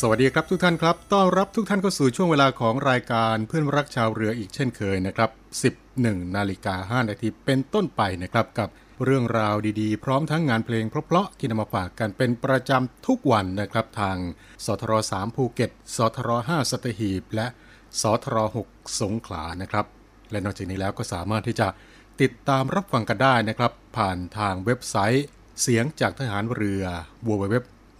สวัสดีครับทุกท่านครับ ต้อนรับทุกท่านเข้าสู่ช่วงเวลาของรายการเพื่อนรักชาวเรืออีกเช่นเคยนะครับ 11 นาฬิกา 5 นาทีเป็นต้นไปนะครับกับเรื่องราวดีๆ พร้อมทั้งงานเพลงเพราะๆที่นำมาฝากกันเป็นประจำทุกวันนะครับทางสทร3ภูเก็ตสทร5สัตหีบ และสทร6สงขลานะครับ และนอกจากนี้แล้วก็สามารถที่จะติดตามรับฟังกันได้นะครับ ผ่านทางเว็บไซต์ เสียงจากทหารเรือ www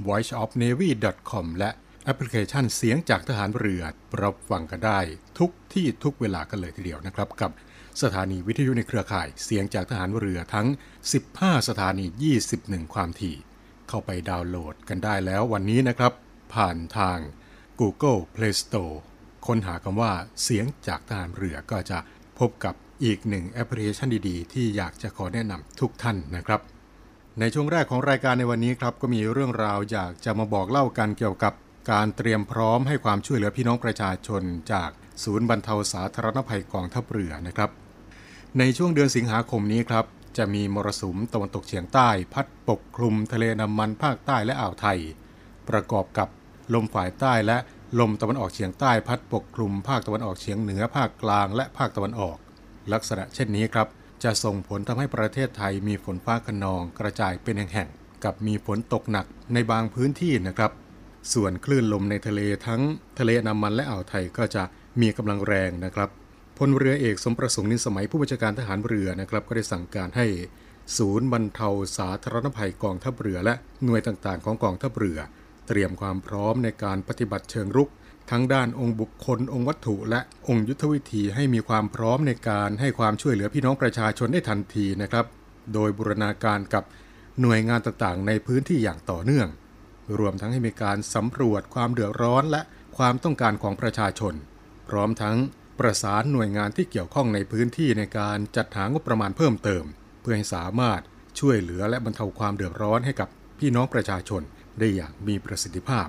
voiceofnavy.com และ แอปพลิเคชันเสียงจากทหารเรือรับฟังกันได้ ทุกที่ทุกเวลากันเลยทีเดียวนะครับ กับสถานีวิทยุในเครือข่ายเสียงจากทหารเรือทั้ง 15 สถานี 21 ความถี่ เข้าไปดาวน์โหลดกันได้แล้ววันนี้นะครับ ผ่านทาง Google Play Store ค้นหาคำว่าเสียงจากทหารเรือก็จะพบกับอีกหนึ่งแอปพลิเคชันดีๆ ที่อยากจะขอแนะนำทุกท่านนะครับ ในช่วงแรกของรายการในวันนี้ครับก็มีเรื่องราวอยากจะมาบอกเล่ากันเกี่ยวกับ การเตรียมพร้อมให้ความช่วยเหลือพี่น้องประชาชนจากศูนย์บรรเทาสาธารณภัยกองทัพเรือนะครับ ในช่วงเดือนสิงหาคมนี้ครับจะมีมรสุมตะวันตกเฉียงใต้ พัดปกคลุมทะเลน้ำมันภาคใต้และอ่าวไทย ประกอบกับลมฝ่ายใต้และลมตะวันออกเฉียงใต้พัดปกคลุมภาคตะวันออกเฉียงเหนือภาคกลางและภาคตะวันออก ลักษณะเช่นนี้ครับ จะส่งผลทำให้ประเทศไทยมีฝนฟ้าขนองกระจายเป็นแห่งๆกับมีฝนตกหนักในบางพื้นที่นะครับ ส่วนคลื่นลมในทะเลทั้งทะเลน้ำมันและอ่าวไทยก็จะมีกำลังแรงนะครับพลเรือเอกสมประสงค์นินสมัยผู้บัญชาการทหารเรือนะครับ ก็ได้สั่งการให้ศูนย์บรรเทาสาธารณภัยกองทัพเรือ และหน่วยต่างๆ ของกองทัพเรือ เตรียมความพร้อมในการปฏิบัติเชิงรุก ทั้งด้านองค์บุคคล องค์วัตถุ และองค์ยุทธวิธีให้มีความพร้อมในการให้ความช่วยเหลือพี่น้องประชาชนได้ทันทีนะครับ โดยบูรณาการกับหน่วยงานต่างๆ ในพื้นที่อย่างต่อเนื่อง รวมทั้งให้มีการสำรวจความเดือดร้อนและความต้องการของประชาชน พร้อมทั้งประสานหน่วยงานที่เกี่ยวข้องในพื้นที่ในการจัดหางบประมาณเพิ่มเติม เพื่อให้สามารถช่วยเหลือและบรรเทาความเดือดร้อนให้กับพี่น้องประชาชนได้อย่างมีประสิทธิภาพ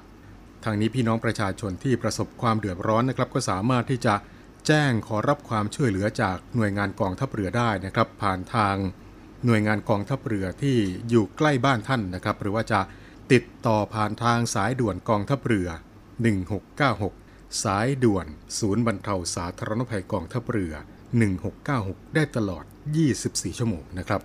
ทางนี้พี่น้องประชาชนที่ประสบความเดือดร้อนนะครับ ก็สามารถที่จะแจ้งขอรับความช่วยเหลือจากหน่วยงานกองทัพเรือได้นะครับ ผ่านทางหน่วยงานกองทัพเรือที่อยู่ใกล้บ้านท่านนะครับ หรือว่าจะ ติดต่อผ่านทางสายด่วนกองทัพเรือ 1696 สายด่วน ศูนย์บรรเทาสาธารณภัยกองทัพเรือ 1696 ได้ตลอด 24 ชั่วโมงนะครับ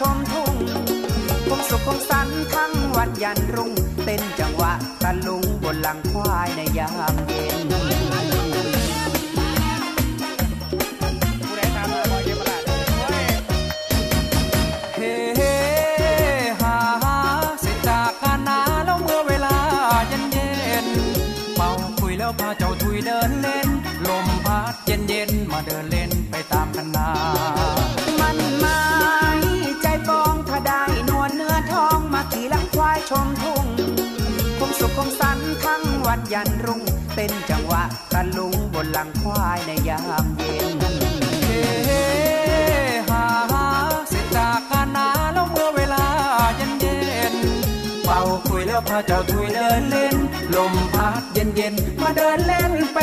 ชมทุ่งคงสุขคงสันทั้งวันยันรุ่ง เต้นจังหวะตะลุงบนหลังควายในยามเย็น ยันรุ่ง เต้นจังหวะตะลุงบนหลังควายในยามเย็นเฮ้หาเสร็จจากกันนาแล้วเมื่อเวลาเย็นเย็นเป่าคุยแล้วพาเจ้าถุยเดินเล่น ลมพัดเย็นเย็นมาเดินเล่นไป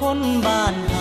คนบ้านห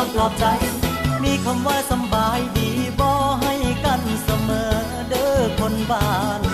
ยังมีคำปลอบใจ มีคำว่าสบายดีบอให้กันเสมอเด้อคนบ้าน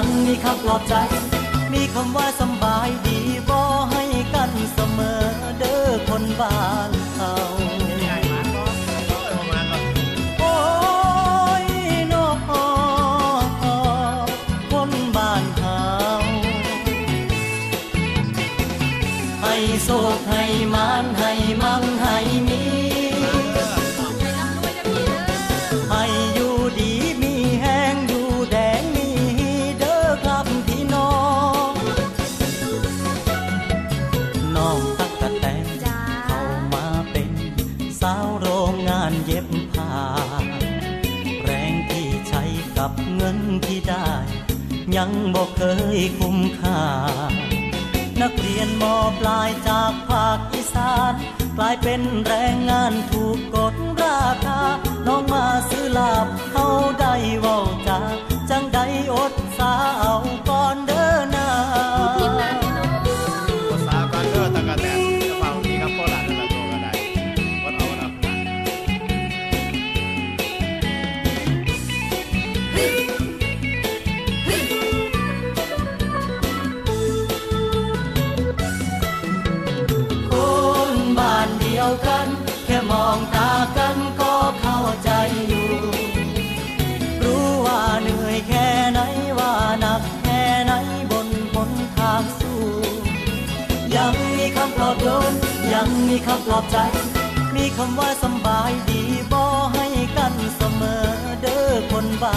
ยังมีคำปลอบใจ มีคำว่าสบายดีบอให้กันเสมอเด้อคนบ้านเขาโอ้ยนอคนบ้านเขาให้โศกให้มานให้มั่งให้มีให้ คยคุ้มค่า นักเรียนมปลายจากภาคอีสานกลายเป็นแรงงานถูกกดราคา น้องมาซื้อลาบเขาได้เว้าจา คำปลอบใจ มีคำว่าสบายดีบอให้กันเสมอเด้อคนบ้า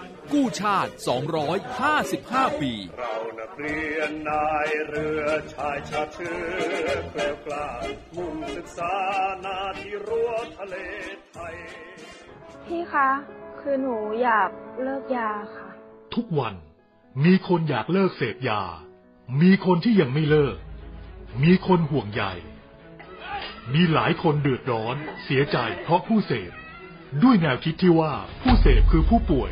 กู้ชาติ 255 ปี เรานักเรียนนายเรือชายชาติเชื้อเกลียวกล้ามุ่งศึกษานาที่รั้วทะเลไทย พี่คะ คือหนูอยากเลิกยาค่ะ ทุกวันมีคนอยากเลิกเสพยา มีคนที่ยังไม่เลิก มีคนห่วงใยมีหลายคนเดือดร้อน เสียใจเพราะผู้เสพด้วยแนวคิดที่ว่าผู้เสพคือผู้ป่วย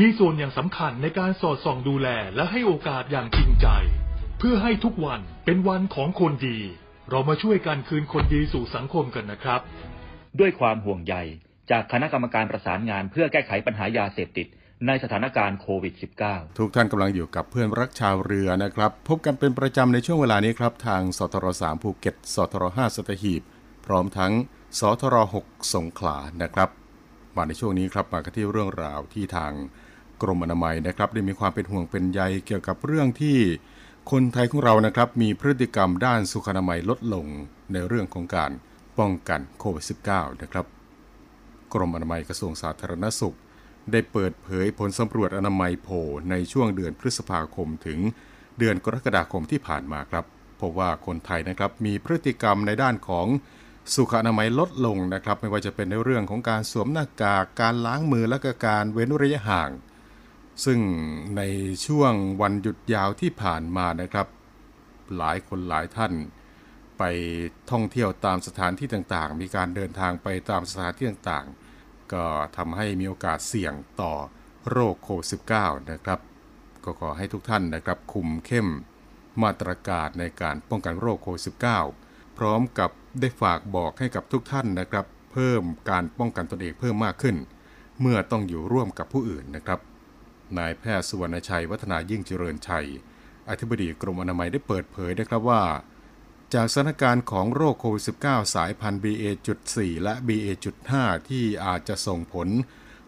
มีส่วนอย่างสำคัญในการสอดส่องดูแลและให้โอกาสอย่างจริงใจ เพื่อให้ทุกวันเป็นวันของคนดี เรามาช่วยกันคืนคนดีสู่สังคมกันนะครับ ด้วยความห่วงใยจากคณะกรรมการประสานงานเพื่อแก้ไขปัญหายาเสพติดในสถานการณ์โควิด -19 ทุกท่านกำลังอยู่กับเพื่อนรักชาวเรือนะครับ พบกันเป็นประจำในช่วงเวลานี้ครับ ทางสทร3ภูเก็ตสทร5สัตหีบ พร้อมทั้งสทร6สงขลานะครับ มาในช่วงนี้ครับมากันที่เรื่องราวที่ทางกรมอนามัยนะครับ ได้มีความเป็นห่วงเป็นใยเกี่ยวกับเรื่องที่คนไทยของเรานะครับ มีพฤติกรรมด้านสุขอนามัยลดลงในเรื่องของการป้องกันโควิด -19 นะครับ กรมอนามัยกระทรวงสาธารณสุข ได้เปิดเผยผลสำรวจอนามัยโพในช่วงเดือนพฤษภาคมถึงเดือนกรกฎาคมที่ผ่านมาครับพบว่าคนไทยนะครับมีพฤติกรรมในด้านของ สุขอนามัยลดลงนะครับ ไม่ว่าจะเป็นในเรื่องของการสวมหน้ากากการล้างมือและก็การเว้นระยะห่าง ซึ่งในช่วงวันหยุดยาวที่ผ่านมานะครับ หลายคนหลายท่าน ไปท่องเที่ยวตามสถานที่ต่างๆ มีการเดินทางไปตามสถานที่ต่างๆ ก็ทำให้มีโอกาสเสี่ยงต่อโรคโควิด -19 นะครับก็ขอให้ทุกท่านนะครับคุมเข้มมาตรการในการป้องกันโรคโควิด -19 พร้อมกับได้ฝากบอกให้กับทุกท่านนะครับ เพิ่มการป้องกันตนเองเพิ่มมากขึ้น เมื่อต้องอยู่ร่วมกับผู้อื่นนะครับนายแพทย์สุวรรณชัยวัฒนายิ่งเจริญชัย อธิบดีกรมอนามัยได้เปิดเผยนะครับว่า จากสถานการณ์ของโรคโควิด -19 สายพันธุ์ BA.4 และ BA.5 ที่อาจจะส่งผล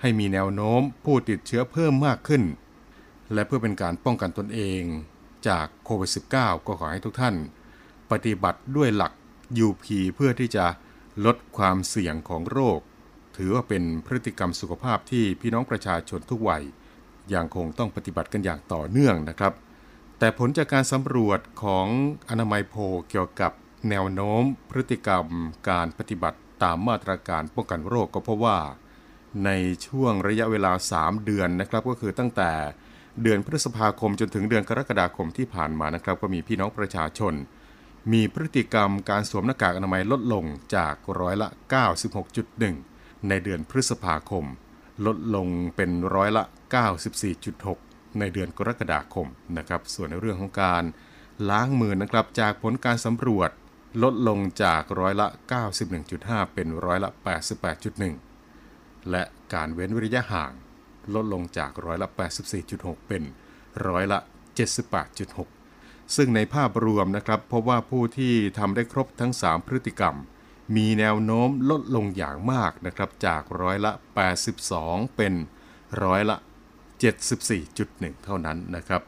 ให้มีแนวโน้มผู้ติดเชื้อเพิ่มมากขึ้น และเพื่อเป็นการป้องกันตนเอง จากโควิด -19 ก็ขอให้ทุกท่าน ปฏิบัติด้วยหลัก UP เพื่อที่จะลดความเสี่ยงของโรค ถือว่าเป็นพฤติกรรมสุขภาพที่พี่น้องประชาชนทุกวัยยังคงต้องปฏิบัติกันอย่างต่อเนื่องนะครับ แต่ผลจากการสำรวจของอนามัยโพเกี่ยวกับแนวโน้มพฤติกรรมการปฏิบัติตามมาตรการป้องกันโรคก็พราะว่า ในช่วงระยะเวลา 3 เดือนนะครับก็คือตั้งแต่เดือนพฤษภาคมจนถึงเดือนกรกฎาคมที่ผ่านมานะครับ ก็มีพี่น้องประชาชน มีพฤติกรรมการสวมหน้ากากอนามัยลดลงจากร้อยละ 96.1 ในเดือนพฤษภาคม ลดลงเป็นร้อยละ 94.6 ในเดือนกรกฎาคมนะครับ ส่วนในเรื่องของการล้างมือนะครับจากผลการสำรวจลดลงจากร้อยละ 91.5 เป็นร้อยละ 88.1 และการเว้นระยะห่าง ลดลงจากร้อยละ 84.6 เป็นร้อยละ 78.6 ซึ่งในภาพรวมนะครับพบว่าผู้ที่ทำได้ครบทั้ง 3 พฤติกรรม มีแนวโน้มลดลงอย่างมากนะครับจากร้อยละ 82 เป็นร้อยละ 74.1 เท่านั้นนะครับ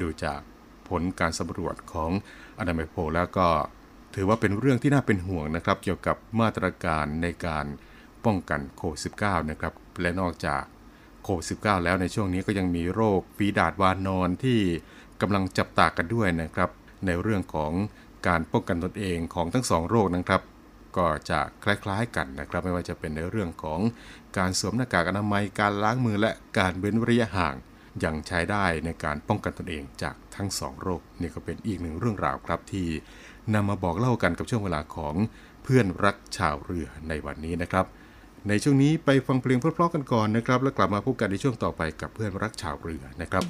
ดูจากผลการสำรวจของอนามัยโพลแล้วก็ถือว่าเป็นเรื่องที่น่าเป็นห่วงนะครับ เกี่ยวกับมาตรการในการป้องกันโควิด -19 นะครับ และนอกจากโควิด -19 แล้วในช่วงนี้ก็ยังมีโรคฝีดาดวานอนที่ กำลังจับตากันด้วยนะครับ ในเรื่องของการป้องกันตนเองของทั้งสองโรคนะครับ ก็จะคล้ายๆกันนะครับ ไม่ว่าจะเป็นในเรื่องของการสวมหน้ากากอนามัยการล้างมือและการเว้นระยะห่างยังใช้ได้ในการป้องกันตนเองจากทั้งสองโรคนี่ก็เป็นอีกหนึ่งเรื่องราวครับที่นำมาบอกเล่ากันกับช่วงเวลาของเพื่อนรักชาวเรือในวันนี้นะครับ ในช่วงนี้ไปฟังเพลงเพราะๆกันก่อนนะครับ แล้วกลับมาพบกันในช่วงต่อไปกับเพื่อนรักชาวเรือนะครับ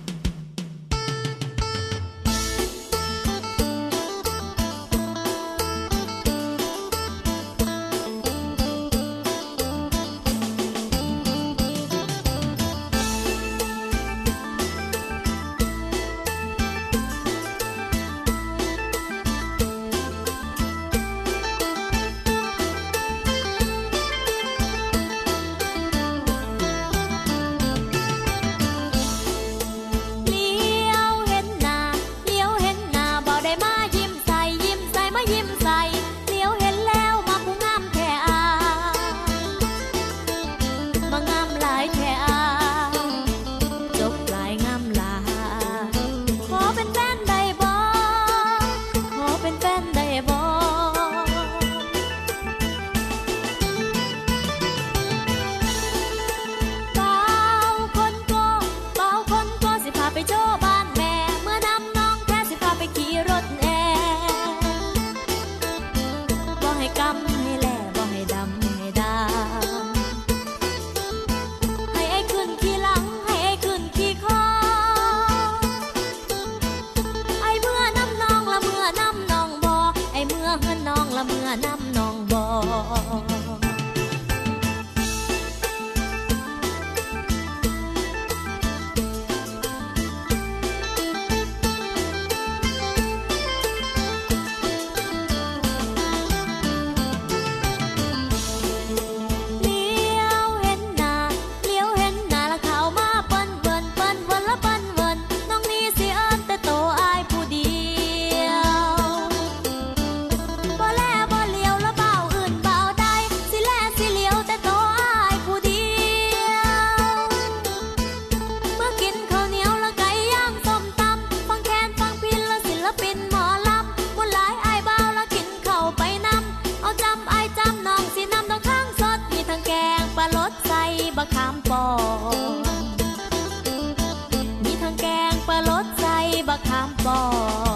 ะขามปองมีทั้งแกงปลาลดใส่บะขามปอง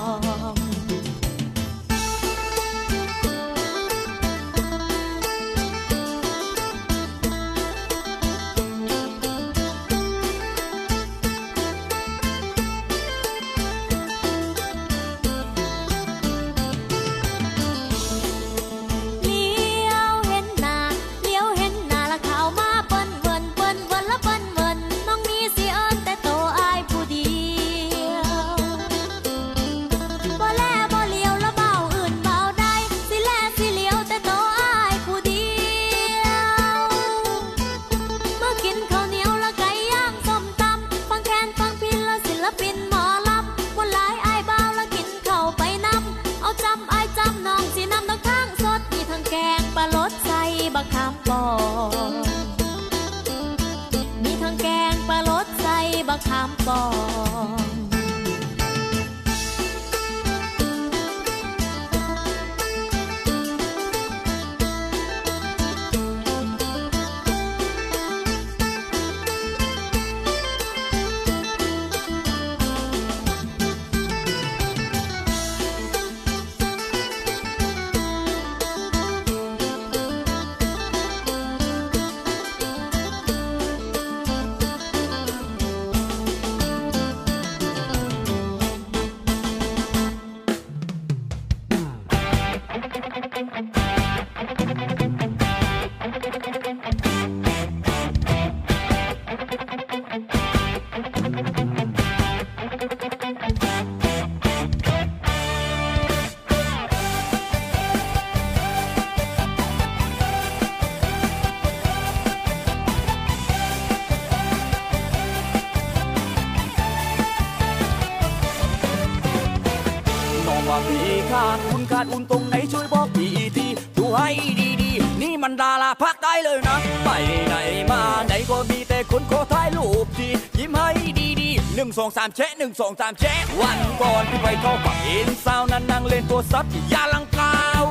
สองสามเชะหนึ่งสองสามเชะวันก่อนที่ไปเข้าฝั่งอินสาวนั้นนั่งเล่นตัวซับยาลังกาว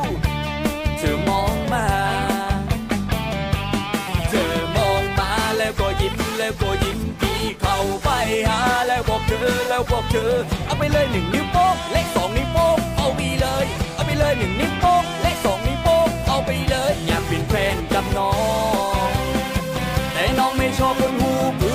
เธอมองมา เธอมองมาแล้วก็ยิ้มแล้วก็ยิ้มพี่เข้าไปหาแล้วบอกเธอแล้วบอกเธอ เอาไปเลยหนึ่งนิ้วโป้งเลขสองนิ้วโป้งเอาไปเลย เอาไปเลยหนึ่งนิ้วโป้งเลขสองนิ้วโป้งเอาไปเลย อยากเป็นแฟนกับน้อง แต่น้องไม่ชอบคนหูเพื่อ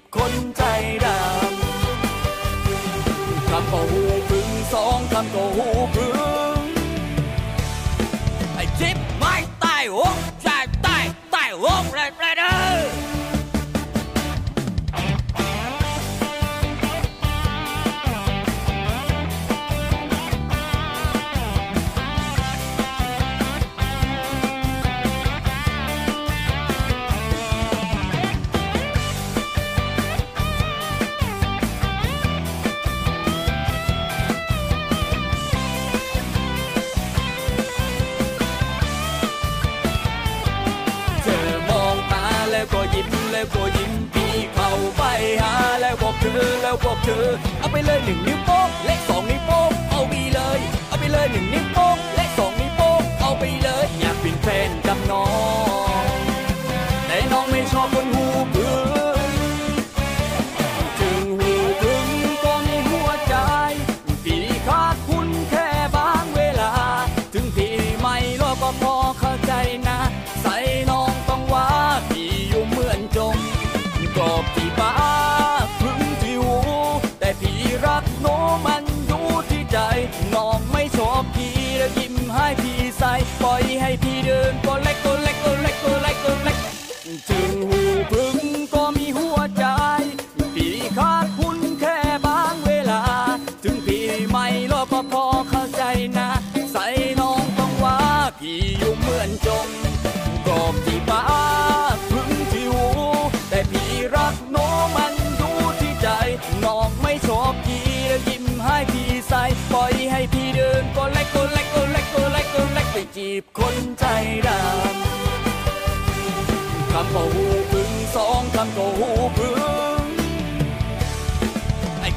บคนใจดำคำก็หูพึงสองคำก็หูพึง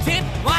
tip. Why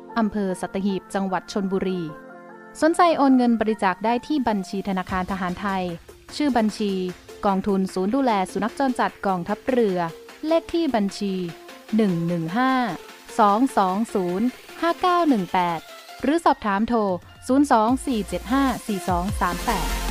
อำเภอสัตหีบ จังหวัดชนบุรี สนใจโอนเงินบริจาคได้ที่บัญชีธนาคารทหารไทย ชื่อบัญชี กองทุนศูนย์ดูแลสุนัขจรจัดกองทัพเรือ เลขที่บัญชี 115 220 5918 หรือสอบถามโทร 024754238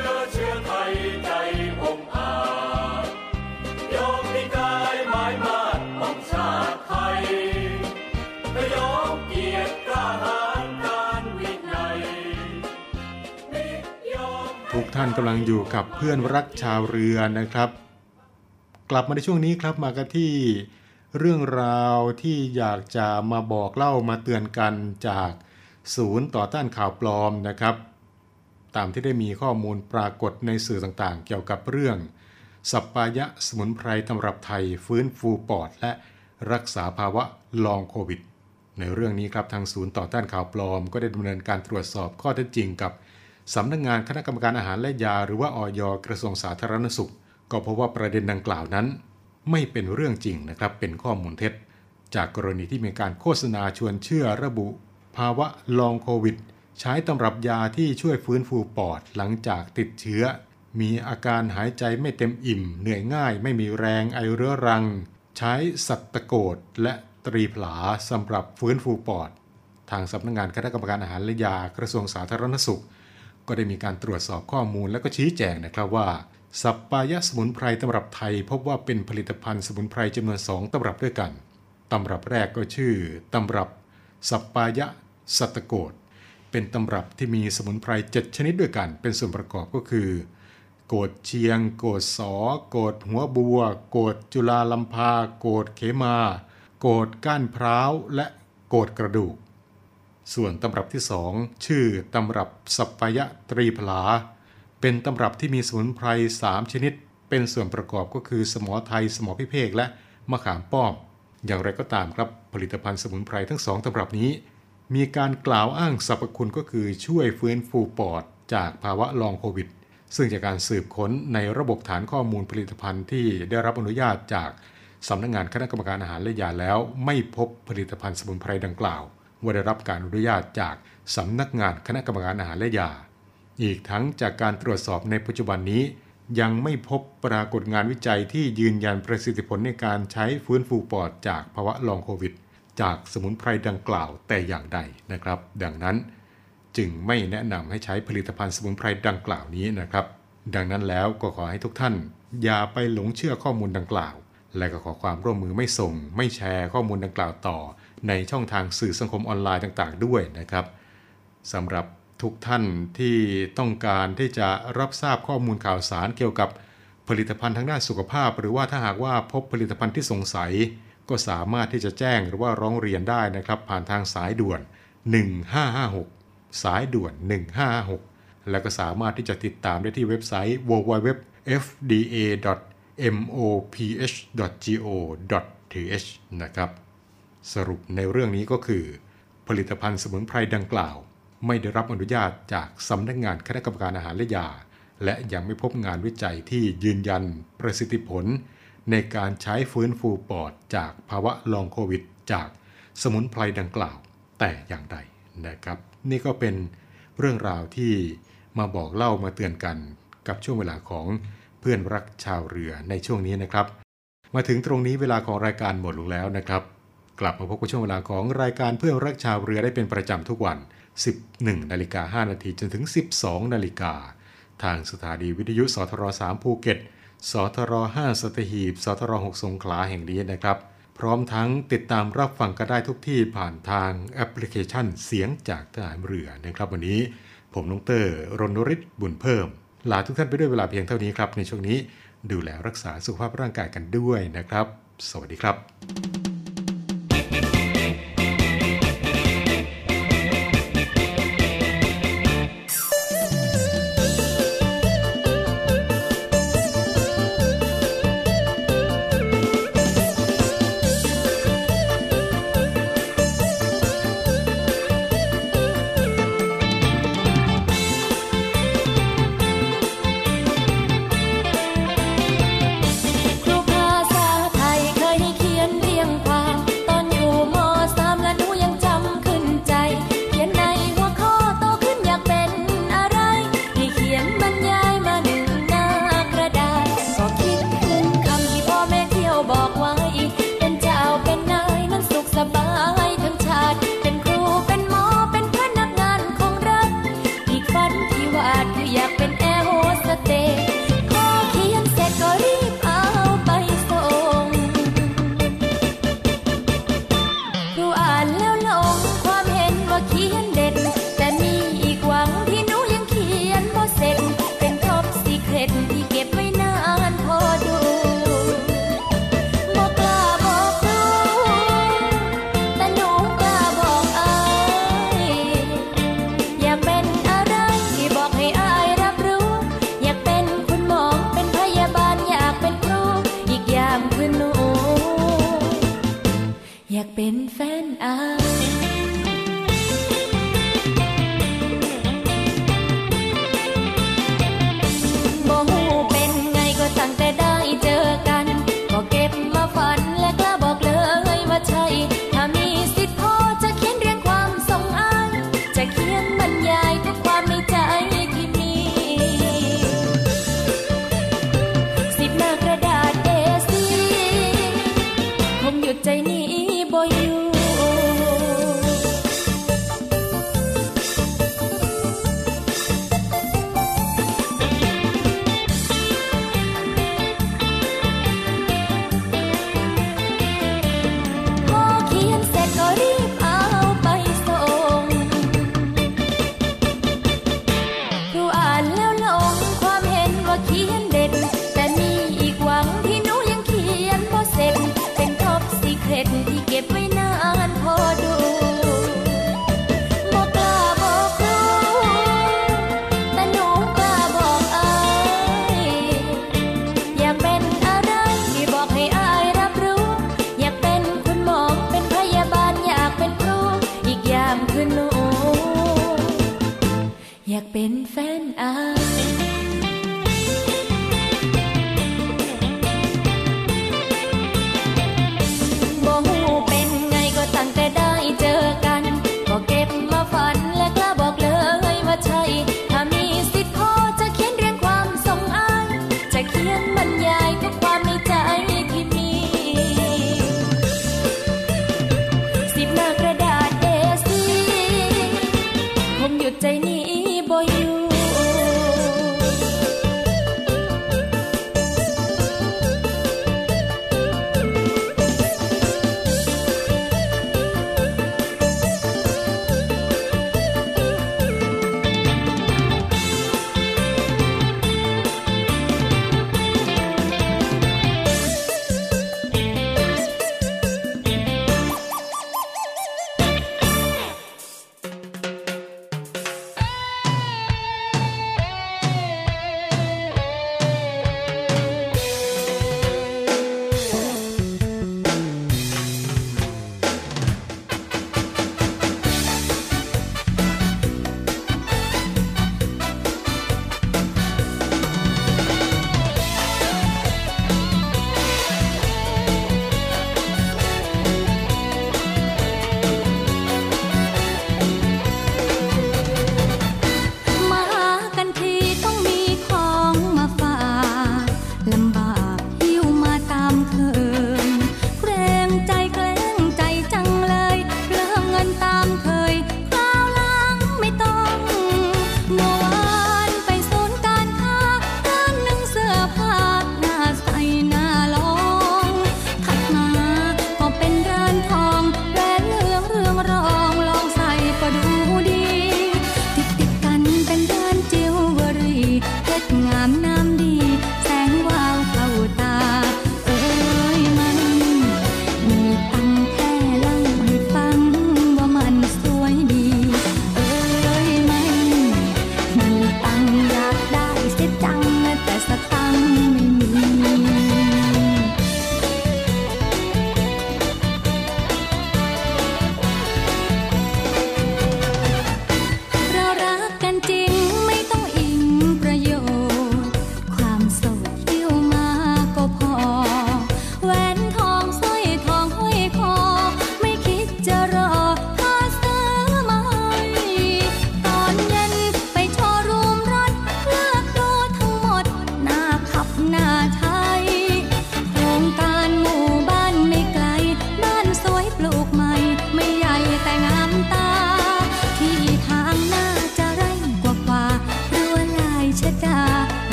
ท่านกำลังอยู่กับเพื่อนรักชาวเรือนะครับ กลับมาในช่วงนี้ครับมากันที่เรื่องราวที่อยากจะมาบอกเล่ามาเตือนกันจากศูนย์ต่อต้านข่าวปลอมนะครับ ตามที่ได้มีข้อมูลปรากฏในสื่อต่างๆ เกี่ยวกับเรื่อง สัปปายะสมุนไพรตำรับไทยฟื้นฟูปอด และรักษาภาวะลองโควิด ในเรื่องนี้ครับทางศูนย์ต่อต้านข่าวปลอม ก็ได้ดำเนินการตรวจสอบข้อเท็จจริงกับ สำนักงานคณะกรรมการอาหารและยาหรือว่าออยกระทรวงสาธารณสุข ก็พบว่าประเด็นดังกล่าวนั้น ไม่เป็นเรื่องจริงนะครับ เป็นข้อมูลเท็จ จากกรณีที่มีการโฆษณาชวนเชื่อระบุ ภาวะลองโควิด ใช้ตำรับยาที่ช่วยฟื้นฟูปอดหลังจากติดเชื้อ มีอาการหายใจไม่เต็มอิ่ม เหนื่อยง่าย ไม่มีแรงไอเรื้อรัง ใช้สัตตโกดและตรีผลาสำหรับฟื้นฟูปอด ทางสำนักงานคณะกรรมการอาหารและยากระทรวงสาธารณสุข ก็ได้มีการตรวจสอบข้อมูลและก็ชี้แจงนะครับว่าสัปปายะสมุนไพรตำรับไทย พบว่าเป็นผลิตภัณฑ์สมุนไพรจำนวนสองตำรับด้วยกันตำรับแรกก็ชื่อตำรับสัปปายะสัตโกดเป็นตำรับที่มีสมุนไพร7ชนิดด้วยกัน เป็นส่วนประกอบก็คือ โกดเชียง โกดสอ โกดหัวบัว โกดจุลาลัมพา โกดเขมา โกดก้านพร้าว และโกดกระดูก ส่วนตำรับที่สองชื่อตำรับสัปายะตรีพลา เป็นตำรับที่มีสมุนไพร3ชนิด เป็นส่วนประกอบก็คือสมอไทย สมอพิเภกและมะขามป้อม อย่างไรก็ตามครับผลิตภัณฑ์สมุนไพรทั้งสองตำรับนี้ มีการกล่าวอ้างสรรพคุณก็คือช่วยฟื้นฟูปอดจากภาวะลองโควิด ซึ่งจากการสืบค้นในระบบฐานข้อมูลผลิตภัณฑ์ที่ได้รับอนุญาตจากสำนักงงานคณะกรรมการอาหารและยาแล้ว ไม่พบผลิตภัณฑ์สมุนไพรดังกล่าว ว่าได้รับการอนุญาตจากสำนักงานคณะกรรมการอาหารและยา อีกทั้งจากการตรวจสอบในปัจจุบันนี้ ยังไม่พบปรากฏงานวิจัยที่ยืนยันประสิทธิผลในการใช้ฟื้นฟูปอดจากภาวะลองโควิด จากสมุนไพรดังกล่าวแต่อย่างใดนะครับ ดังนั้นจึงไม่แนะนำให้ใช้ผลิตภัณฑ์สมุนไพรดังกล่าวนี้นะครับ ดังนั้นแล้วก็ขอให้ทุกท่าน อย่าไปหลงเชื่อข้อมูลดังกล่าว และก็ขอความร่วมมือไม่ส่ง ไม่แชร์ข้อมูลดังกล่าวต่อ ในช่องทางสื่อสังคมออนไลน์ต่างๆ ด้วยนะครับสำหรับทุกท่านที่ต้องการที่จะรับทราบข้อมูลข่าวสารเกี่ยวกับผลิตภัณฑ์ทางด้านสุขภาพ หรือว่าถ้าหากว่าพบผลิตภัณฑ์ที่สงสัย ก็สามารถที่จะแจ้งหรือว่าร้องเรียนได้นะครับ ผ่านทางสายด่วน 1556 สายด่วน 1556 แล้วก็สามารถที่จะติดตามได้ที่เว็บไซต์ www.fda.moph.go.th นะครับ สรุปในเรื่องนี้ก็คือ ผลิตภัณฑ์สมุนไพรดังกล่าว ไม่ได้รับอนุญาตจากสำนักงานคณะกรรมการอาหารและยา และยังไม่พบงานวิจัยที่ยืนยันประสิทธิผล ในการใช้ฟื้นฟูปอดจากภาวะลองโควิด จากสมุนไพรดังกล่าว แต่อย่างใดนะครับ นี่ก็เป็นเรื่องราวที่มาบอกเล่ามาเตือนกันกับช่วงเวลาของเพื่อนรักชาวเรือในช่วงนี้นะครับ มาถึงตรงนี้เวลาของรายการหมดลงแล้วนะครับ กลับมาพบกับช่วงเวลาของรายการเพื่อนรักชาวเรือได้เป็นประจำทุกวัน 11 นาฬิกา 5 นาทีจนถึง 12 นาฬิกา ทางสถานีวิทยุสทร3ภูเก็ต สทร5สตหีบ สทร6สงขลาแห่งนี้นะครับ พร้อมทั้งติดตามรับฟังกันได้ทุกที่ผ่านทางแอปพลิเคชันเสียงจากทหารเรือนะครับวันนี้ ผมนงเตอร์รณริศบุญเพิ่ม ลาทุกท่านไปด้วยเวลาเพียงเท่านี้ครับในช่วงนี้ดูแลรักษาสุขภาพร่างกายกันด้วยนะครับ สวัสดีครับ